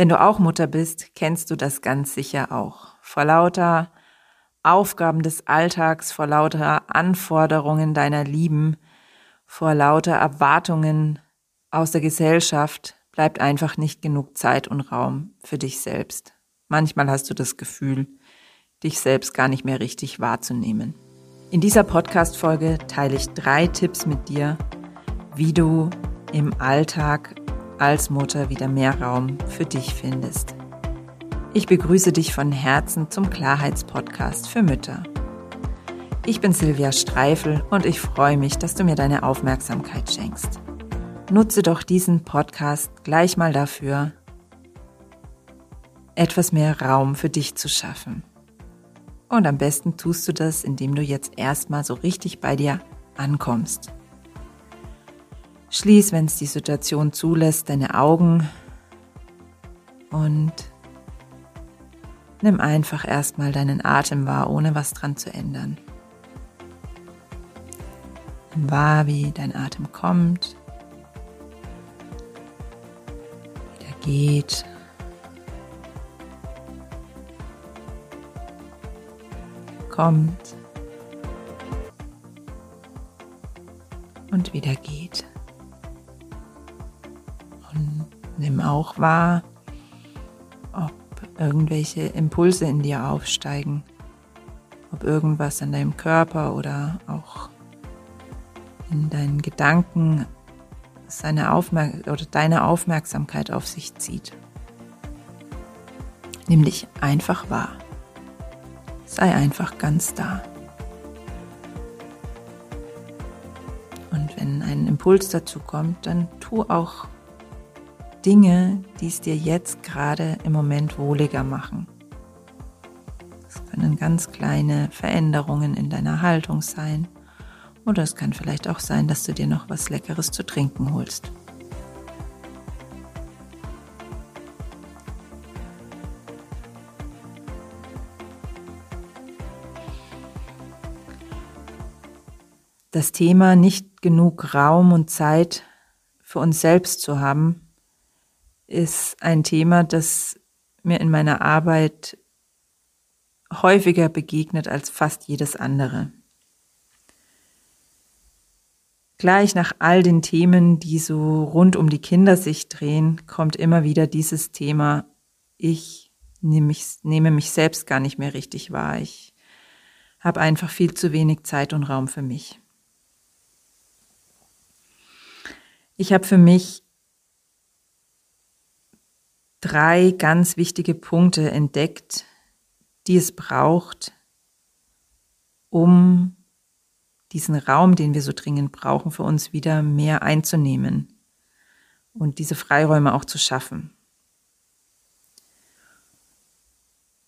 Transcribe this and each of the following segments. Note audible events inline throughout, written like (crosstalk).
Wenn du auch Mutter bist, kennst du das ganz sicher auch. Vor lauter Aufgaben des Alltags, vor lauter Anforderungen deiner Lieben, vor lauter Erwartungen aus der Gesellschaft bleibt einfach nicht genug Zeit und Raum für dich selbst. Manchmal hast du das Gefühl, dich selbst gar nicht mehr richtig wahrzunehmen. In dieser Podcast-Folge teile ich drei Tipps mit dir, wie du im Alltag als Mutter wieder mehr Raum für dich findest. Ich begrüße dich von Herzen zum Klarheitspodcast für Mütter. Ich bin Silvia Streifel und ich freue mich, dass du mir deine Aufmerksamkeit schenkst. Nutze doch diesen Podcast gleich mal dafür, etwas mehr Raum für dich zu schaffen. Und am besten tust du das, indem du jetzt erstmal so richtig bei dir ankommst. Schließ, wenn es die Situation zulässt, deine Augen und nimm einfach erstmal deinen Atem wahr, ohne was dran zu ändern. Nimm wahr, wie dein Atem kommt, wieder geht kommt und wieder geht. Nimm auch wahr, ob irgendwelche Impulse in dir aufsteigen, ob irgendwas an deinem Körper oder auch in deinen Gedanken seine Aufmerk oder deine Aufmerksamkeit auf sich zieht. Nimm dich einfach wahr. Sei einfach ganz da. Und wenn ein Impuls dazu kommt, dann tu auch Dinge, die es dir jetzt gerade im Moment wohliger machen. Es können ganz kleine Veränderungen in deiner Haltung sein. Oder es kann vielleicht auch sein, dass du dir noch was Leckeres zu trinken holst. das Thema nicht genug Raum und Zeit für uns selbst zu haben, ist ein Thema, das mir in meiner Arbeit häufiger begegnet als fast jedes andere. Gleich nach all den Themen, die so rund um die Kinder sich drehen, kommt immer wieder dieses Thema, ich nehme mich, nehme mich selbst gar nicht mehr richtig wahr. Ich habe einfach viel zu wenig Zeit und Raum für mich. Ich habe für mich drei ganz wichtige Punkte entdeckt, die es braucht, um diesen Raum, den wir so dringend brauchen, für uns wieder mehr einzunehmen und diese Freiräume auch zu schaffen.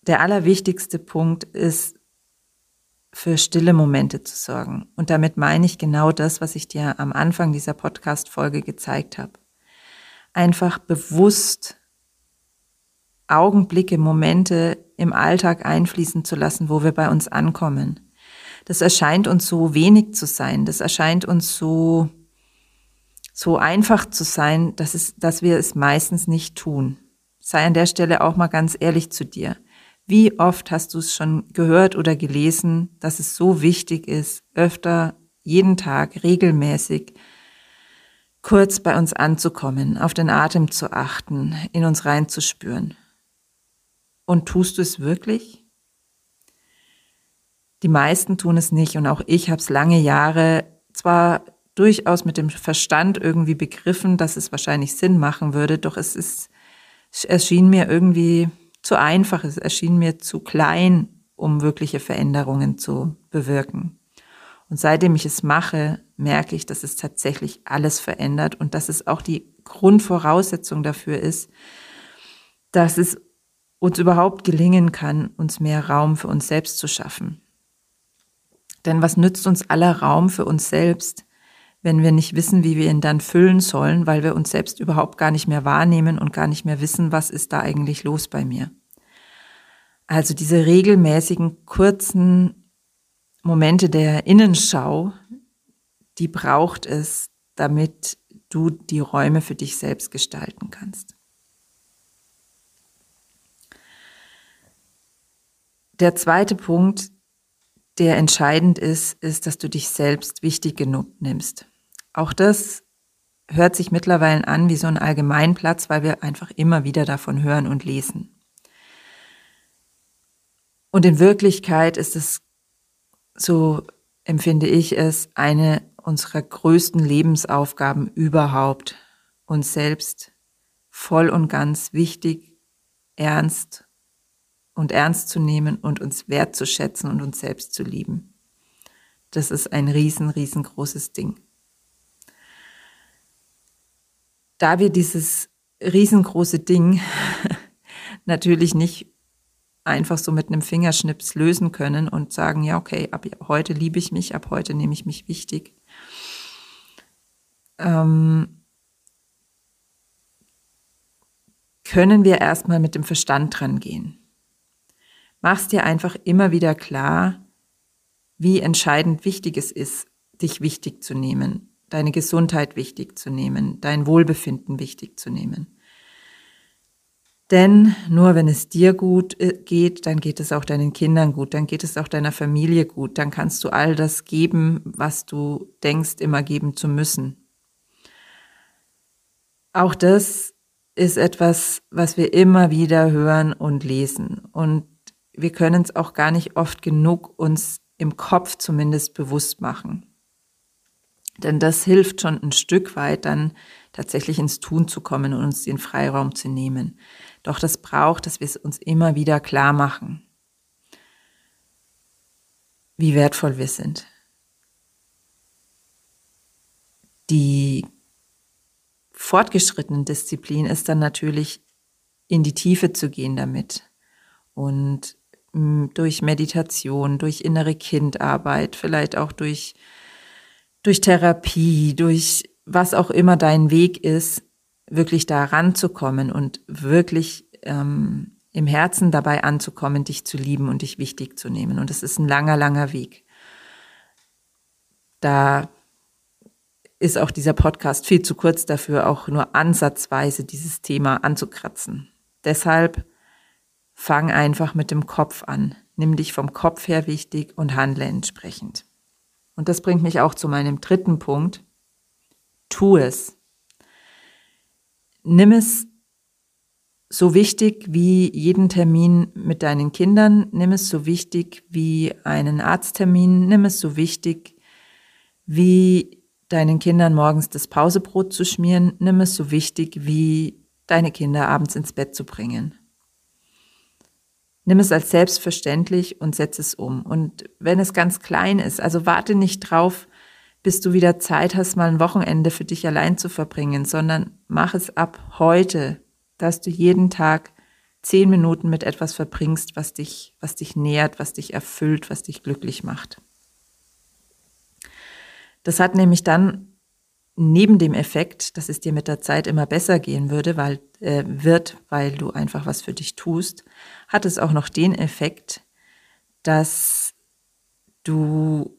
Der allerwichtigste Punkt ist für stille Momente zu sorgen. Und damit meine ich genau das, was ich dir am Anfang dieser Podcast-Folge gezeigt habe. Einfach bewusst Augenblicke, Momente im Alltag einfließen zu lassen, wo wir bei uns ankommen. Das erscheint uns so wenig zu sein. Das erscheint uns so, so einfach zu sein, dass, es, dass wir es meistens nicht tun. Sei an der Stelle auch mal ganz ehrlich zu dir. Wie oft hast du es schon gehört oder gelesen, dass es so wichtig ist, öfter, jeden Tag, regelmäßig, kurz bei uns anzukommen, auf den Atem zu achten, in uns reinzuspüren. Und tust du es wirklich? Die meisten tun es nicht und auch ich habe es lange Jahre zwar durchaus mit dem Verstand irgendwie begriffen, dass es wahrscheinlich Sinn machen würde, doch es ist, es erschien mir irgendwie zu einfach, es erschien mir zu klein, um wirkliche Veränderungen zu bewirken. Und seitdem ich es mache, merke ich, dass es tatsächlich alles verändert und dass es auch die Grundvoraussetzung dafür ist, dass es uns überhaupt gelingen kann, uns mehr Raum für uns selbst zu schaffen. Denn was nützt uns aller Raum für uns selbst, wenn wir nicht wissen, wie wir ihn dann füllen sollen, weil wir uns selbst überhaupt gar nicht mehr wahrnehmen und gar nicht mehr wissen, was ist da eigentlich los bei mir. Also diese regelmäßigen kurzen Momente der Innenschau, die braucht es, damit du die Räume für dich selbst gestalten kannst. Der zweite Punkt, der entscheidend ist, ist, dass du dich selbst wichtig genug nimmst. Auch das hört sich mittlerweile an wie so ein Allgemeinplatz, weil wir einfach immer wieder davon hören und lesen. Und in Wirklichkeit ist es, so empfinde ich es, eine unserer größten Lebensaufgaben überhaupt, uns selbst voll und ganz wichtig, ernst und ernst zu nehmen und uns wertzuschätzen und uns selbst zu lieben. Das ist ein riesen, riesengroßes Ding. Da wir dieses riesengroße Ding (laughs) natürlich nicht einfach so mit einem Fingerschnips lösen können und sagen, ja, okay, ab heute liebe ich mich, ab heute nehme ich mich wichtig. Ähm, können wir erstmal mit dem Verstand dran gehen. Mach's dir einfach immer wieder klar, wie entscheidend wichtig es ist, dich wichtig zu nehmen, deine Gesundheit wichtig zu nehmen, dein Wohlbefinden wichtig zu nehmen. Denn nur wenn es dir gut äh, geht, dann geht es auch deinen Kindern gut, dann geht es auch deiner Familie gut, dann kannst du all das geben, was du denkst, immer geben zu müssen. Auch das ist etwas, was wir immer wieder hören und lesen. Und wir können es auch gar nicht oft genug uns im Kopf zumindest bewusst machen. Denn das hilft schon ein Stück weit dann tatsächlich ins Tun zu kommen und uns den Freiraum zu nehmen. Doch das braucht, dass wir es uns immer wieder klar machen, wie wertvoll wir sind. Die fortgeschrittenen Disziplin ist dann natürlich in die Tiefe zu gehen damit und durch Meditation, durch innere Kindarbeit, vielleicht auch durch, durch Therapie, durch was auch immer dein Weg ist, wirklich da ranzukommen und wirklich ähm, im Herzen dabei anzukommen, dich zu lieben und dich wichtig zu nehmen. Und es ist ein langer, langer Weg. Da ist auch dieser Podcast viel zu kurz dafür, auch nur ansatzweise dieses Thema anzukratzen. Deshalb fang einfach mit dem Kopf an. Nimm dich vom Kopf her wichtig und handle entsprechend. Und das bringt mich auch zu meinem dritten Punkt. Tu es. Nimm es so wichtig wie jeden Termin mit deinen Kindern, nimm es so wichtig wie einen Arzttermin, nimm es so wichtig wie deinen Kindern morgens das Pausebrot zu schmieren, nimm es so wichtig wie deine Kinder abends ins Bett zu bringen. Nimm es als selbstverständlich und setz es um. Und wenn es ganz klein ist, also warte nicht drauf, bis du wieder Zeit hast, mal ein Wochenende für dich allein zu verbringen, sondern mach es ab heute, dass du jeden Tag zehn Minuten mit etwas verbringst, was dich, was dich nährt, was dich erfüllt, was dich glücklich macht. Das hat nämlich dann neben dem Effekt, dass es dir mit der Zeit immer besser gehen würde, weil äh, wird, weil du einfach was für dich tust, hat es auch noch den Effekt, dass du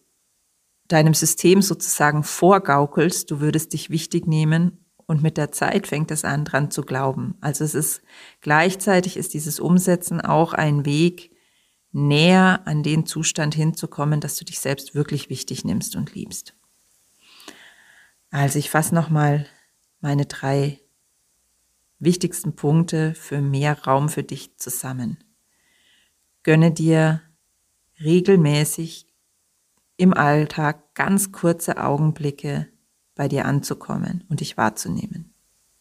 deinem System sozusagen vorgaukelst, du würdest dich wichtig nehmen und mit der Zeit fängt es an, dran zu glauben. Also es ist gleichzeitig ist dieses Umsetzen auch ein Weg, näher an den Zustand hinzukommen, dass du dich selbst wirklich wichtig nimmst und liebst. Also ich fasse nochmal meine drei wichtigsten Punkte für mehr Raum für dich zusammen. Gönne dir regelmäßig im Alltag ganz kurze Augenblicke bei dir anzukommen und dich wahrzunehmen.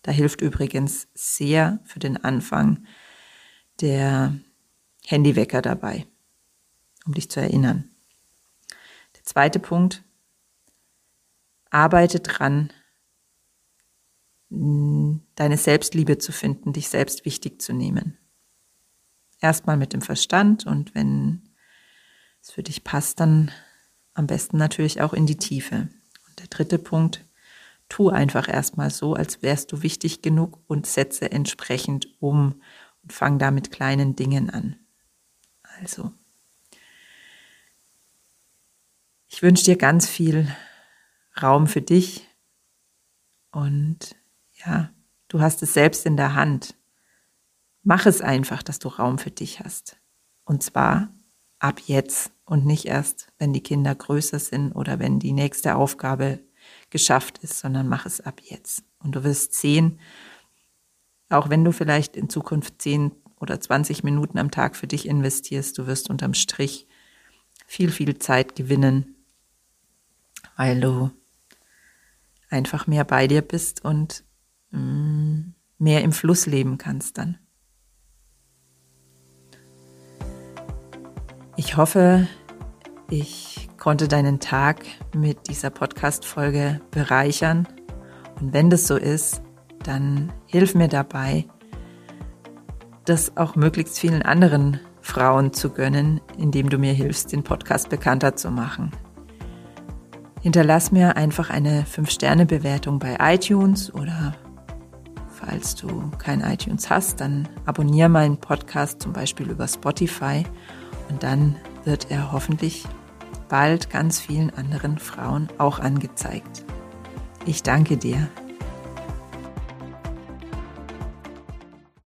Da hilft übrigens sehr für den Anfang der Handywecker dabei, um dich zu erinnern. Der zweite Punkt, arbeite dran, deine Selbstliebe zu finden, dich selbst wichtig zu nehmen. Erstmal mit dem Verstand und wenn es für dich passt, dann am besten natürlich auch in die Tiefe. Und der dritte Punkt, tu einfach erstmal so, als wärst du wichtig genug und setze entsprechend um und fang da mit kleinen Dingen an. Also, ich wünsche dir ganz viel Raum für dich und ja, du hast es selbst in der Hand. Mach es einfach, dass du Raum für dich hast. Und zwar ab jetzt und nicht erst, wenn die Kinder größer sind oder wenn die nächste Aufgabe geschafft ist, sondern mach es ab jetzt. Und du wirst sehen, auch wenn du vielleicht in Zukunft 10 oder 20 Minuten am Tag für dich investierst, du wirst unterm Strich viel, viel Zeit gewinnen, weil du einfach mehr bei dir bist und mm, mehr im Fluss leben kannst dann. Ich hoffe, ich konnte deinen Tag mit dieser Podcast-Folge bereichern. Und wenn das so ist, dann hilf mir dabei, das auch möglichst vielen anderen Frauen zu gönnen, indem du mir hilfst, den Podcast bekannter zu machen. Hinterlass mir einfach eine 5-Sterne-Bewertung bei iTunes oder falls du kein iTunes hast, dann abonniere meinen Podcast zum Beispiel über Spotify und dann wird er hoffentlich bald ganz vielen anderen Frauen auch angezeigt. Ich danke dir.